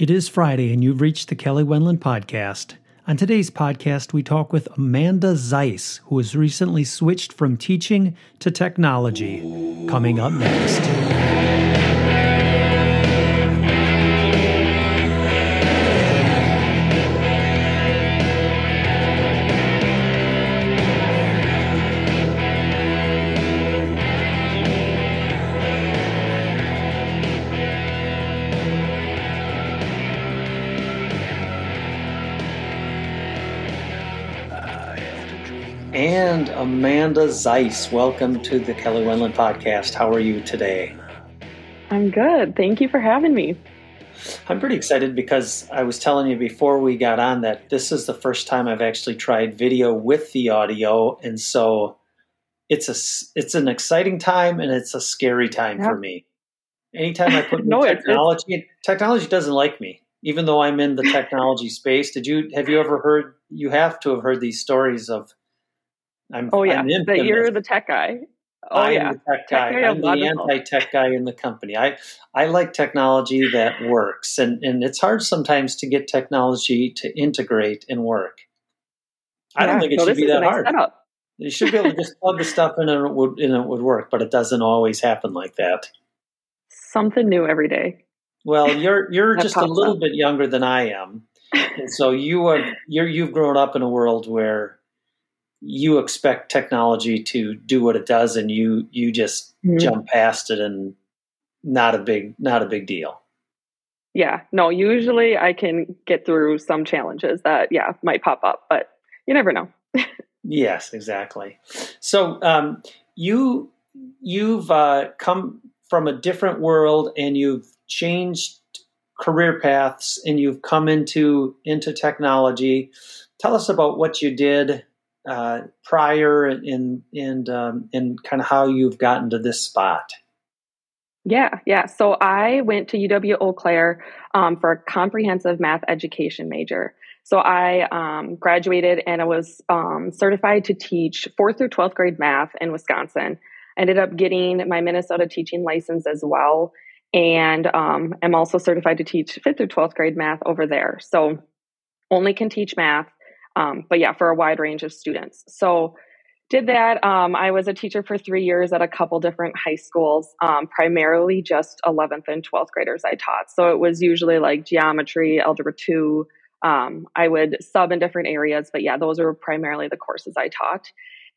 It is Friday, and you've reached the Kelly Wendland podcast. On today's podcast, we talk with Amanda Zeiss, who has recently switched from teaching to technology. Coming up next. Amanda Zeiss, welcome to the Kelly Wendland podcast. How are you today? I'm good. Thank you for having me. I'm pretty excited because I was telling you before we got on that this is the first time I've actually tried video with the audio, and so it's a it's an exciting time and it's a scary time for me. Anytime I put no, technology, it's, it's... technology doesn't like me, even though I'm in the technology space. Did you have you ever heard? You have to have heard these stories of I'm, oh yeah, I'm that you're the tech guy. Oh I'm yeah, the tech guy. Tech I'm the anti-tech guy in the company. I I like technology that works, and and it's hard sometimes to get technology to integrate and work. I yeah, don't think it so should be that hard. Setup. You should be able to just plug the stuff in and it would and it would work, but it doesn't always happen like that. Something new every day. Well, you're you're just a little up. bit younger than I am, and so you are you're you've grown up in a world where you expect technology to do what it does and you you just mm-hmm. jump past it and not a big not a big deal. Yeah. No usually i can get through some challenges that yeah might pop up but you never know. Yes exactly. So um, you you've uh, come from a different world and you've changed career paths and you've come into into technology. Tell us about what you did uh, prior and and um, and kind of how you've gotten to this spot. Yeah, yeah. So I went to UW Eau Claire um, for a comprehensive math education major. So I um, graduated and I was um, certified to teach fourth through 12th grade math in Wisconsin. ended up getting my Minnesota teaching license as well. And um, I'm also certified to teach fifth through 12th grade math over there. So only can teach math. Um, but yeah, for a wide range of students. So did that. Um, I was a teacher for three years at a couple different high schools, um, primarily just 11th and 12th graders I taught. So it was usually like geometry, algebra two. Um, I would sub in different areas, but yeah, those were primarily the courses I taught.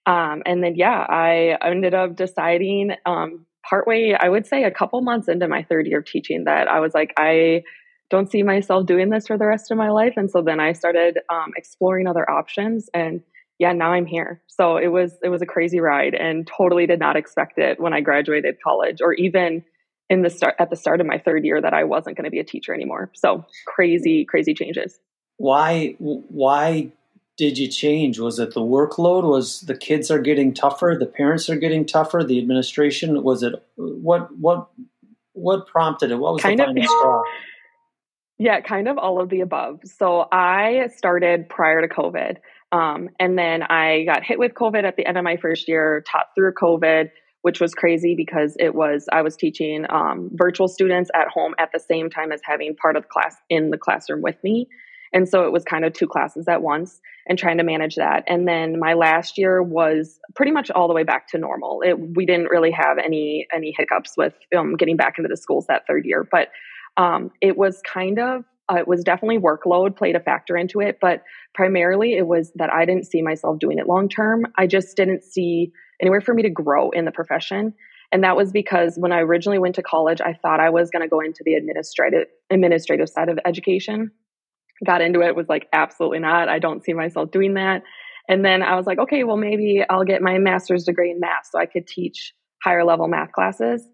Um, and then, yeah, I ended up deciding um, partway, I would say a couple months into my third year of teaching that I was like, I don't see myself doing this for the rest of my life. And so then I started um, exploring other options and yeah, now I'm here. So it was it was a crazy ride and totally did not expect it when I graduated college or even in the start at the start of my third year that I wasn't going to be a teacher anymore. So crazy crazy changes. Why why did you change? Was it the workload? Was the kids are getting tougher, the parents are getting tougher, the administration was it what what what prompted it? What was kind the final straw? Yeah, kind of all of the above. So I started prior to COVID. Um, and then I got hit with COVID at the end of my first year, taught through COVID, which was crazy because it was, I was teaching um, virtual students at home at the same time as having part of the class in the classroom with me. And so it was kind of two classes at once and trying to manage that. And then my last year was pretty much all the way back to normal. It, we didn't really have any any hiccups with um, getting back into the schools that third year, but um, it was kind of uh, it was definitely workload played a factor into it, but primarily it was that I didn't see myself doing it long term. I just didn't see anywhere for me to grow in the profession. And that was because when I originally went to college, I thought I was going to go into the administrative administrative side of education. Got into it, was like, absolutely not. I don't see myself doing that. And then I was like, okay, well, maybe I'll get my master's degree in math so I could teach higher level math classes.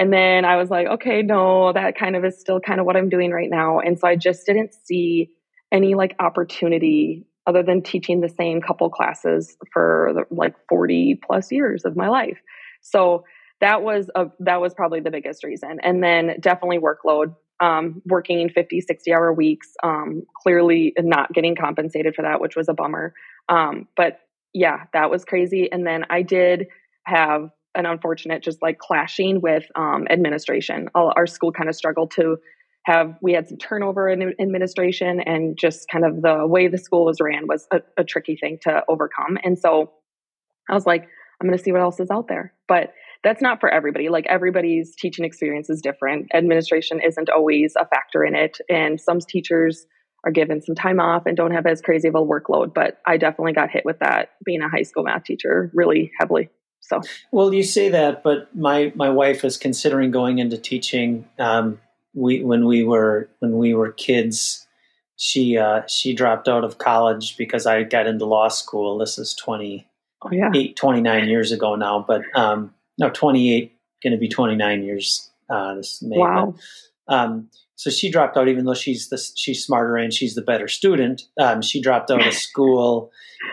And then I was like, okay, no, that kind of is still kind of what I'm doing right now. And so I just didn't see any like opportunity other than teaching the same couple classes for the, like 40 plus years of my life. So that was a, that was probably the biggest reason. And then definitely workload, um, working 50, 60 hour weeks, um, clearly not getting compensated for that, which was a bummer. Um, but yeah, that was crazy. And then I did have an unfortunate just like clashing with um, administration. Our school kind of struggled to have we had some turnover in administration and just kind of the way the school was ran was a, a tricky thing to overcome. And so i was like i'm going to see what else is out there. But that's not for everybody. Like everybody's teaching experience is different. Administration isn't always a factor in it and some teachers are given some time off and don't have as crazy of a workload but i definitely got hit with that being a high school math teacher really heavily so well you say that but my my wife is considering going into teaching um, we when we were when we were kids she uh, she dropped out of college because I got into law school. This is 20, oh, yeah. 29 years ago now, but um, no, 28, going to be 29 years uh, this May. Wow. But, um, so she dropped out, even though she's the she's smarter and she's the better student. Um, she dropped out of school,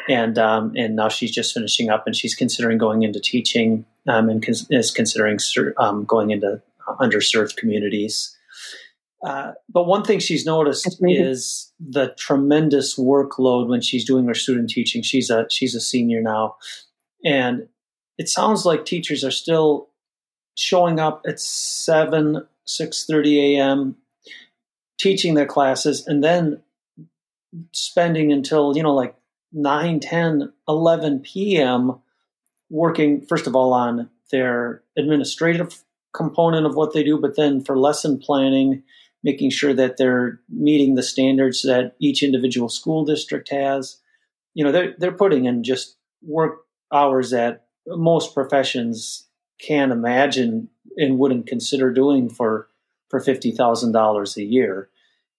and um, and now she's just finishing up, and she's considering going into teaching, um, and cons- is considering um, going into underserved communities. Uh, but one thing she's noticed is the tremendous workload when she's doing her student teaching. She's a she's a senior now, and it sounds like teachers are still showing up at seven six thirty a.m. teaching their classes, and then spending until you know like 9 10 11 p.m working first of all on their administrative component of what they do but then for lesson planning making sure that they're meeting the standards that each individual school district has. You know, they're they're putting in just work hours that most professions can't imagine and wouldn't consider doing for for fifty thousand dollars a year.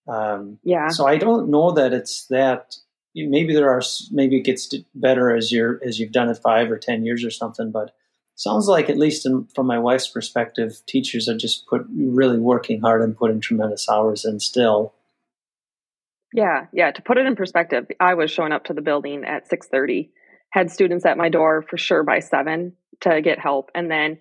Um, yeah. So I don't know that it's that. Maybe there are. Maybe it gets better as you're as you've done it five or ten years or something. But sounds like, at least in, from my wife's perspective, teachers are just put really working hard and putting tremendous hours in still. Yeah, yeah. To put it in perspective, I was showing up to the building at six thirty, had students at my door for sure by seven to get help, and then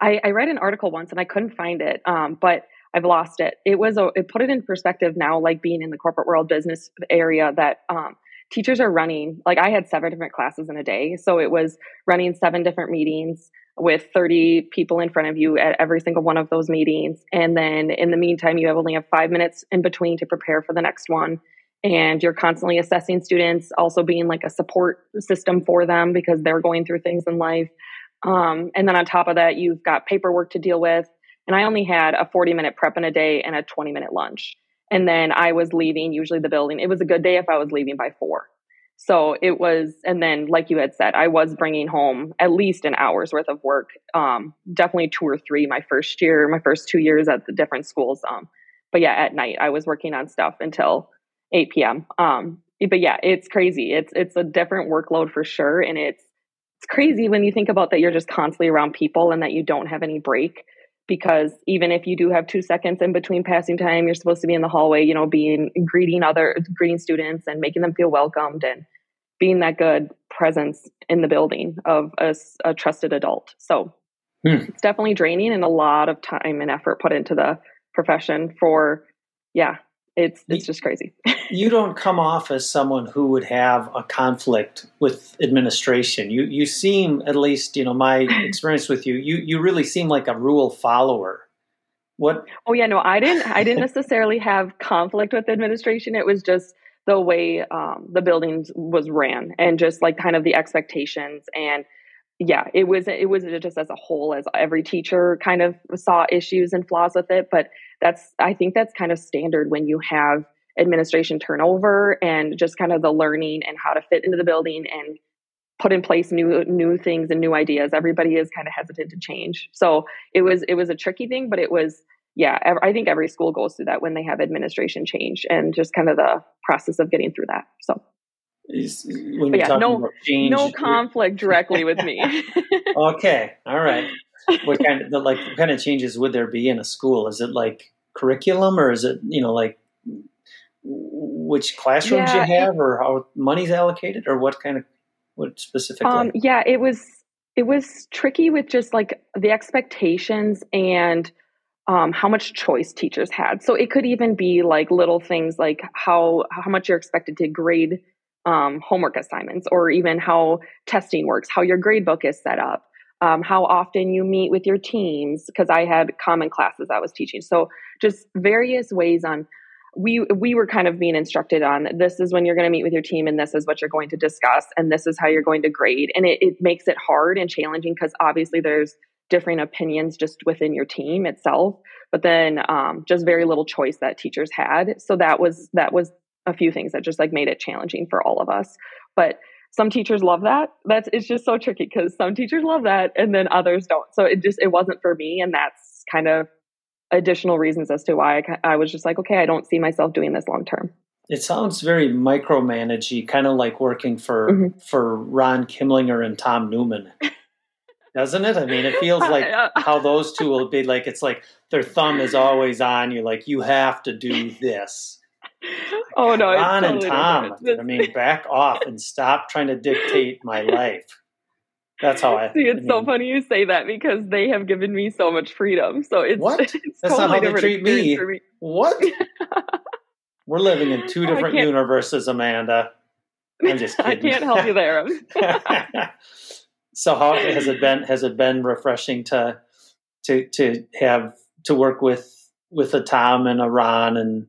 I, I read an article once and I couldn't find it, um, but I've lost it. It was a, it put it in perspective now, like being in the corporate world business area that um, teachers are running. Like I had seven different classes in a day, so it was running seven different meetings with 30 people in front of you at every single one of those meetings. And then in the meantime, you have only have five minutes in between to prepare for the next one. And you're constantly assessing students, also being like a support system for them because they're going through things in life. Um, and then on top of that, you've got paperwork to deal with. And I only had a 40 minute prep in a day and a 20 minute lunch. And then I was leaving, usually the building. It was a good day if I was leaving by four. So it was, and then like you had said, I was bringing home at least an hour's worth of work. Um, definitely two or three my first year, my first two years at the different schools. Um, but yeah, at night I was working on stuff until 8 p.m. Um, but yeah, it's crazy. It's it's a different workload for sure, and it's it's crazy when you think about that. You're just constantly around people and that you don't have any break because even if you do have two seconds in between passing time, you're supposed to be in the hallway, you know, being greeting other greeting students and making them feel welcomed and being that good presence in the building of a, a trusted adult. So hmm. it's definitely draining and a lot of time and effort put into the profession for, yeah, it's it's just crazy. you don't come off as someone who would have a conflict with administration. You you seem, at least you know my experience with you, you you really seem like a rule follower. What? Oh yeah, no, I didn't. I didn't necessarily have conflict with administration. It was just the way um, the buildings was ran and just like kind of the expectations and yeah it was it was just as a whole as every teacher kind of saw issues and flaws with it but that's i think that's kind of standard when you have administration turnover and just kind of the learning and how to fit into the building and put in place new new things and new ideas. Everybody is kind of hesitant to change. So it was it was a tricky thing but it was yeah i think every school goes through that when they have administration change and just kind of the process of getting through that so yeah, no, change, no conflict directly with me. okay, all right. What kind of like what kind of changes would there be in a school? Is it like curriculum, or is it you know like which classrooms yeah, you have, or how money's allocated, or what kind of what specifically? Um, yeah, it was it was tricky with just like the expectations and um, how much choice teachers had. So it could even be like little things like how how much you're expected to grade um, homework assignments, or even how testing works, how your grade book is set up. um, how often you meet with your teams, because I had common classes I was teaching. So just various ways on we we were kind of being instructed on this is when you're going to meet with your team and this is what you're going to discuss and this is how you're going to grade and it, it makes it hard and challenging because obviously there's different opinions just within your team itself but then um, just very little choice that teachers had so that was that was a few things that just like made it challenging for all of us but some teachers love that that's it's just so tricky because some teachers love that and then others don't so it just it wasn't for me and that's kind of additional reasons as to why I, I was just like, okay, I don't see myself doing this long term. It sounds very micromanagey, kind of like working for mm-hmm. for Ron Kimlinger and Tom Newman. Doesn't it? I mean, it feels like how those two will be like it's like their thumb is always on you, like you have to do this. Oh no, Ron totally and Tom. I mean, back off and stop trying to dictate my life. That's how I. See, it's I mean, so funny you say that because they have given me so much freedom. So it's what? It's That's totally not how they treat me. me. What? We're living in two different universes, Amanda. I'm just kidding. I can't help you there. so how has it been? Has it been refreshing to to to have to work with with a Tom and a Ron and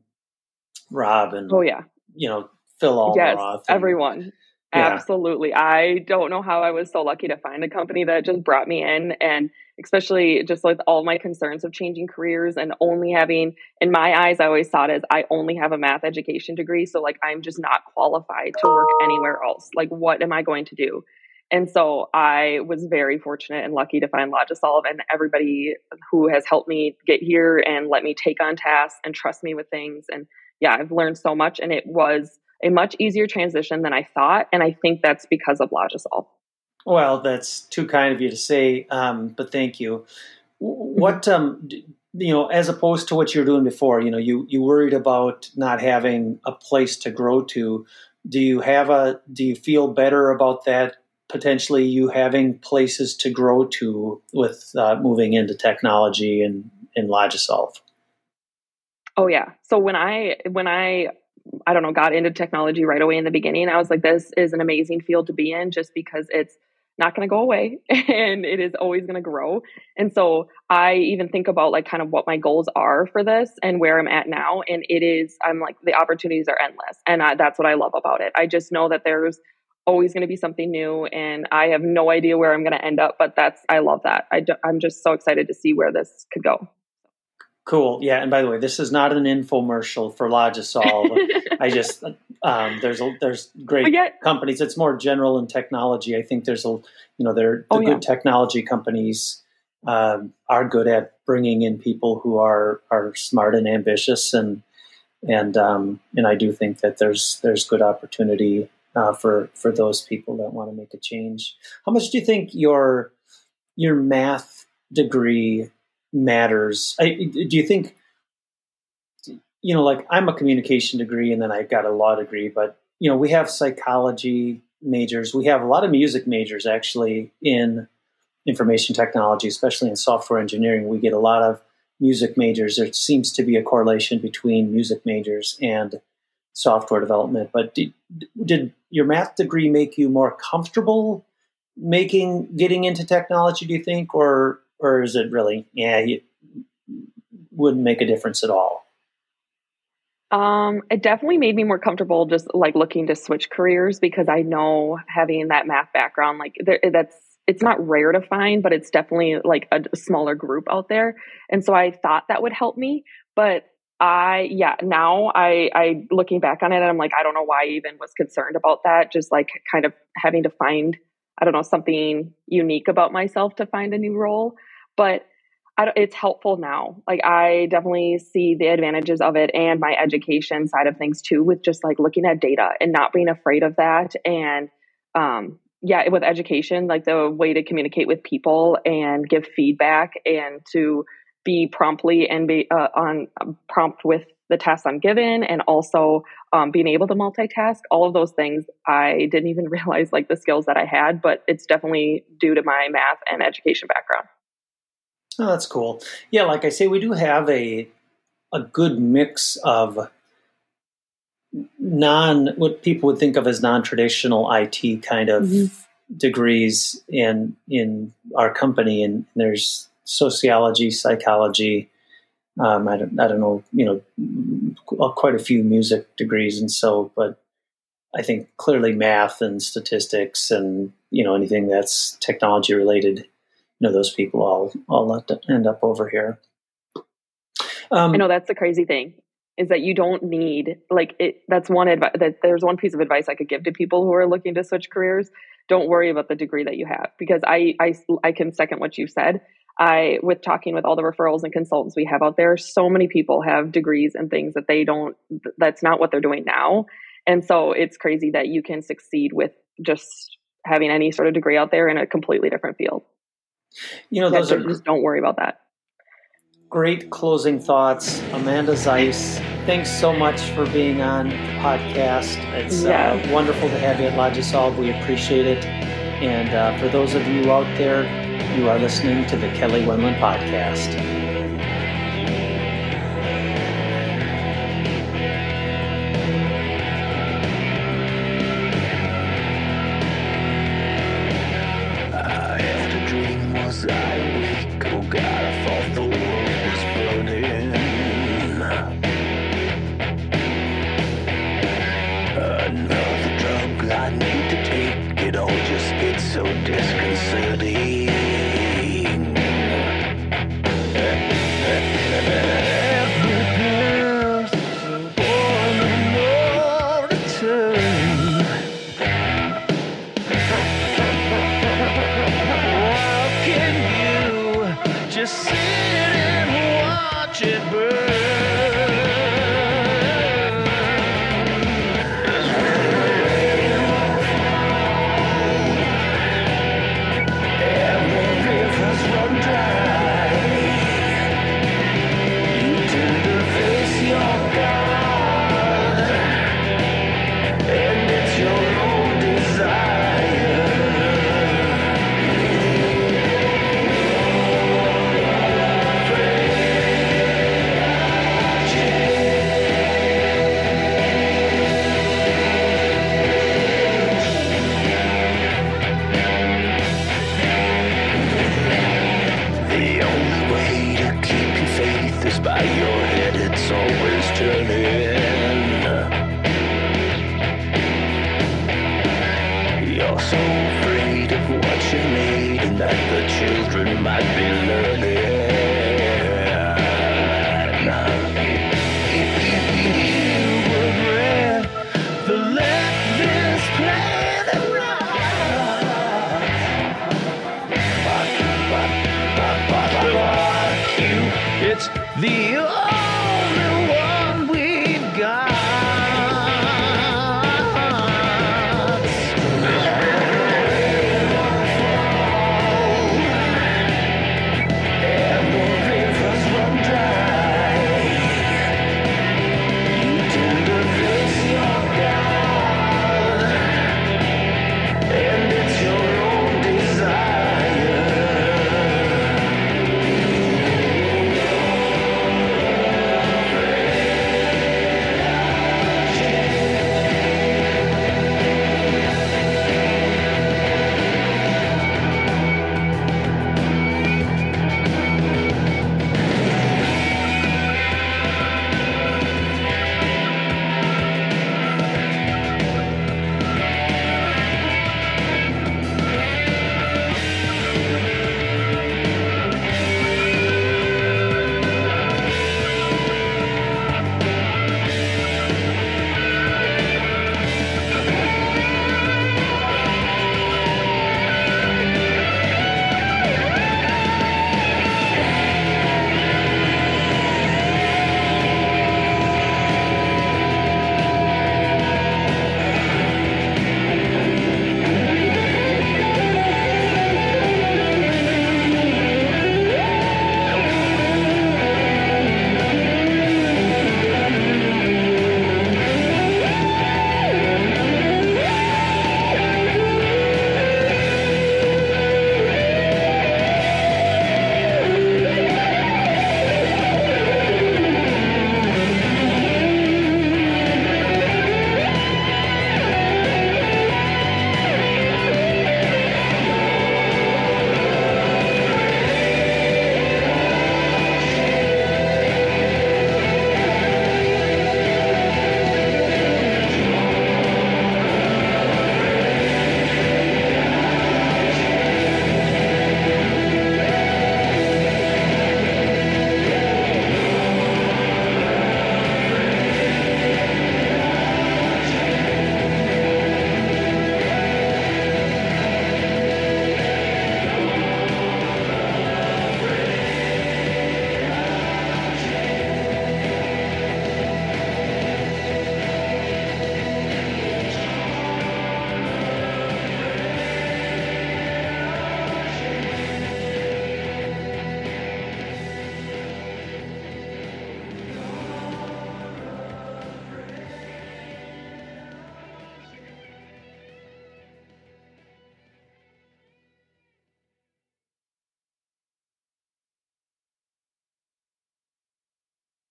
Rob and oh yeah, you know Phil Almaroth. Yes, and, everyone. Yeah. Absolutely. I don't know how I was so lucky to find a company that just brought me in and especially just with all my concerns of changing careers and only having in my eyes I always thought as I only have a math education degree so like I'm just not qualified to work anywhere else. Like what am I going to do? And so I was very fortunate and lucky to find Logisolve and everybody who has helped me get here and let me take on tasks and trust me with things and yeah, I've learned so much and it was a much easier transition than I thought. And I think that's because of Logisolve. Well, that's too kind of you to say, um, but thank you. What, um, you know, as opposed to what you were doing before, you know, you, you worried about not having a place to grow to. Do you have a, do you feel better about that potentially you having places to grow to with uh, moving into technology and in Logisolve? Oh yeah. So when I when I I don't know, got into technology right away in the beginning. I was like, this is an amazing field to be in just because it's not going to go away and it is always going to grow. And so I even think about like kind of what my goals are for this and where I'm at now. And it is, I'm like, the opportunities are endless. And I, that's what I love about it. I just know that there's always going to be something new and I have no idea where I'm going to end up, but that's, I love that. I do, I'm just so excited to see where this could go. Cool. Yeah. And by the way, this is not an infomercial for Logisolve. I just um, there's a, there's great yet, companies. It's more general in technology. I think there's a you know there the oh, good yeah. technology companies um, are good at bringing in people who are are smart and ambitious and and um, and I do think that there's there's good opportunity uh, for for those people that want to make a change. How much do you think your your math degree matters. I, do you think, you know, like I'm a communication degree and then I've got a law degree, but, you know, we have psychology majors. We have a lot of music majors actually in information technology, especially in software engineering. We get a lot of music majors. There seems to be a correlation between music majors and software development. But did, did your math degree make you more comfortable making getting into technology? Do you think, or or is it really yeah it wouldn't make a difference at all um, it definitely made me more comfortable just like looking to switch careers because I know having that math background, like there, that's it's not rare to find, but it's definitely like a, smaller group out there. And so I thought that would help me, but I yeah now I I looking back on it I'm like I don't know why I even was concerned about that just like kind of having to find I don't know something unique about myself to find a new role but it's helpful now. Like I definitely see the advantages of it and my education side of things too, with just like looking at data and not being afraid of that. And um, yeah, with education, like the way to communicate with people and give feedback and to be promptly and be uh, on um, prompt with the tasks I'm given, and also um, being able to multitask. All of those things I didn't even realize like the skills that I had, but it's definitely due to my math and education background. That's cool. Yeah, like I say, we do have a a good mix of non what people would think of as non traditional IT kind of mm-hmm. degrees in in our company, and there's sociology, psychology. Um, I don't I don't know you know quite a few music degrees, and so but I think clearly math and statistics and you know anything that's technology related, know those people all all end up over here. Um, I know that's the crazy thing is that you don't need like it. That's one advice. That there's one piece of advice I could give to people who are looking to switch careers. Don't worry about the degree that you have because I I I can second what you said. I with talking with all the referrals and consultants we have out there, so many people have degrees and things that they don't. That's not what they're doing now and so it's crazy that you can succeed with just having any sort of degree out there in a completely different field. You know, those are just don't worry about that. Great closing thoughts, Amanda Zeiss. Thanks so much for being on the podcast. It's yeah. uh, wonderful to have you at Logisolve. We appreciate it. And uh, for those of you out there, you are listening to the Kelly Wendland Podcast.